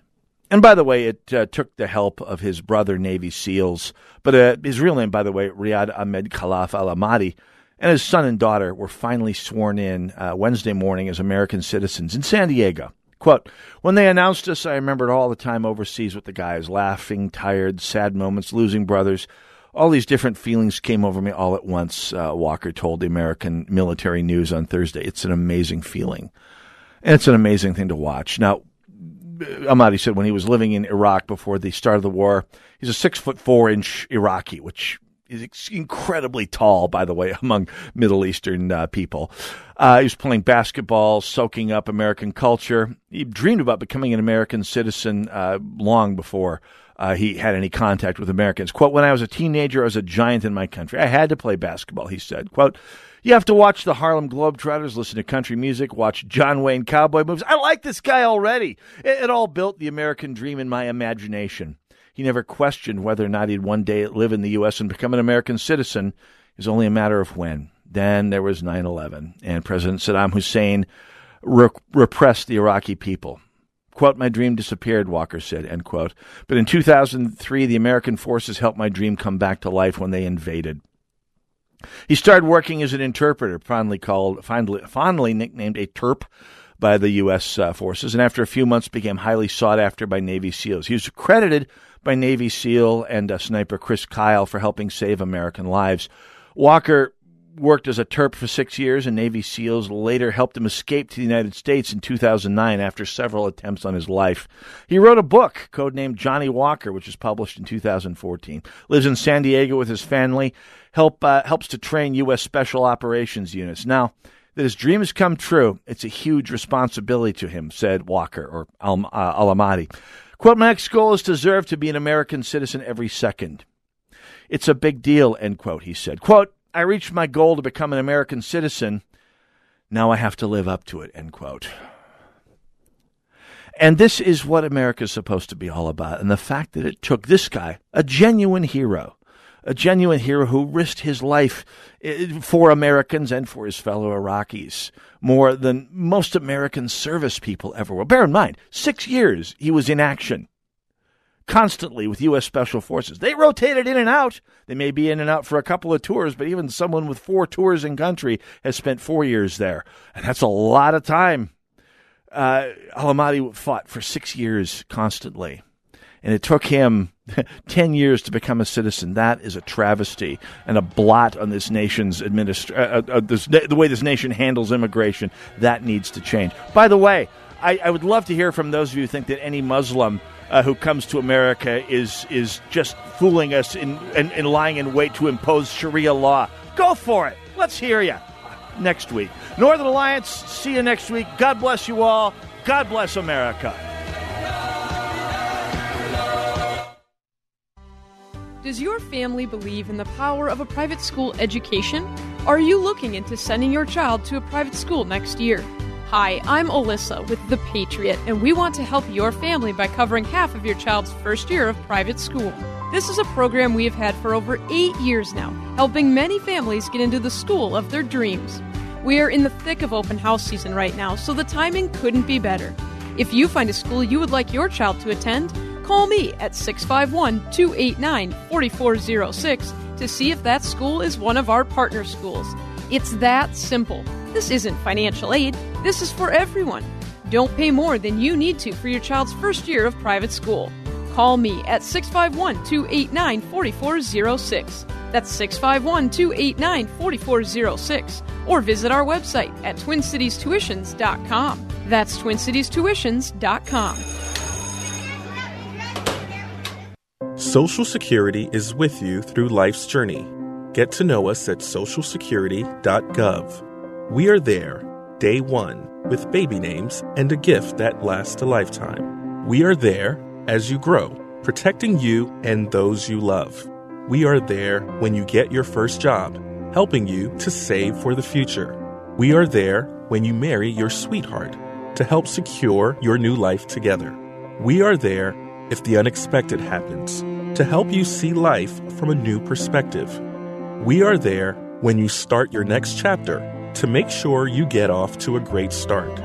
And by the way, it uh, took the help of his brother, Navy SEALs, but uh, his real name, by the way, Riyad Ahmed Khalaf Al Ahmadi, and his son and daughter were finally sworn in uh, Wednesday morning as American citizens in San Diego. Quote, when they announced us, I remembered all the time overseas with the guys, laughing, tired, sad moments, losing brothers. All these different feelings came over me all at once, uh, Walker told the American Military News on Thursday. It's an amazing feeling. And it's an amazing thing to watch. Now, Ahmadi said when he was living in Iraq before the start of the war, he's a six foot four inch Iraqi, which is incredibly tall, by the way, <laughs> among Middle Eastern uh, people. Uh, he was playing basketball, soaking up American culture. He dreamed about becoming an American citizen uh, long before uh, he had any contact with Americans. Quote, when I was a teenager, I was a giant in my country. I had to play basketball, he said. Quote, you have to watch the Harlem Globetrotters, listen to country music, watch John Wayne cowboy movies. I like this guy already. It, it all built the American dream in my imagination. He never questioned whether or not he'd one day live in the U.S. and become an American citizen. It was only a matter of when. Then there was 9 11, and President Saddam Hussein re- repressed the Iraqi people. Quote, my dream disappeared, Walker said, end quote. But in 2003, the American forces helped my dream come back to life when they invaded. He started working as an interpreter, fondly called, fondly, fondly nicknamed a TERP by the U.S. Uh, forces, and after a few months became highly sought after by Navy SEALs. He was credited by Navy SEAL and uh, sniper Chris Kyle for helping save American lives. Walker worked as a Terp for six years, and Navy SEALs later helped him escape to the United States in 2009 after several attempts on his life. He wrote a book codenamed Johnny Walker, which was published in 2014. Lives in San Diego with his family. Help uh, helps to train U.S. Special Operations units. Now that his dream has come true, it's a huge responsibility to him," said Walker or Al, uh, Alamadi. Quote, my next goal is to deserve to be an American citizen every second. It's a big deal, end quote, he said. Quote, I reached my goal to become an American citizen. Now I have to live up to it, end quote. And this is what America is supposed to be all about. And the fact that it took this guy, a genuine hero, a genuine hero who risked his life eh, for Americans and for his fellow Iraqis more than most American service people ever will. Bear in mind, six years he was in action constantly with U.S. Special Forces. They rotated in and out. They may be in and out for a couple of tours, but even someone with four tours in country has spent four years there. And that's a lot of time. Uh, Al fought for six years constantly and it took him <laughs> 10 years to become a citizen. That is a travesty and a blot on this nation's administ- uh, uh, uh the way this nation handles immigration. That needs to change. By the way, I, I would love to hear from those of you who think that any Muslim uh, who comes to America is is just fooling us in, in, lying in wait to impose Sharia law. Go for it. Let's hear you next week. Northern Alliance, see you next week. God bless you all. God bless America. Does your family believe in the power of a private school education? Are you looking into sending your child to a private school next year? Hi, I'm Alyssa with The Patriot, and we want to help your family by covering half of your child's first year of private school. This is a program we have had for over eight years now, helping many families get into the school of their dreams. We are in the thick of open house season right now, so the timing couldn't be better. If you find a school you would like your child to attend, Call me at 651 289 4406 to see if that school is one of our partner schools. It's that simple. This isn't financial aid, this is for everyone. Don't pay more than you need to for your child's first year of private school. Call me at 651 289 4406. That's 651 289 4406. Or visit our website at TwinCitiesTuitions.com. That's TwinCitiesTuitions.com. Social Security is with you through life's journey. Get to know us at socialsecurity.gov. We are there, day one, with baby names and a gift that lasts a lifetime. We are there as you grow, protecting you and those you love. We are there when you get your first job, helping you to save for the future. We are there when you marry your sweetheart to help secure your new life together. We are there if the unexpected happens, to help you see life from a new perspective. We are there when you start your next chapter to make sure you get off to a great start.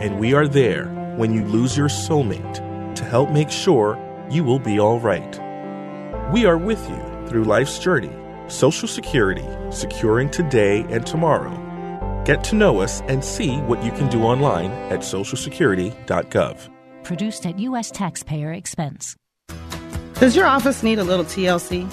And we are there when you lose your soulmate to help make sure you will be all right. We are with you through life's journey, Social Security, securing today and tomorrow. Get to know us and see what you can do online at socialsecurity.gov. Produced at U.S. taxpayer expense. Does your office need a little TLC?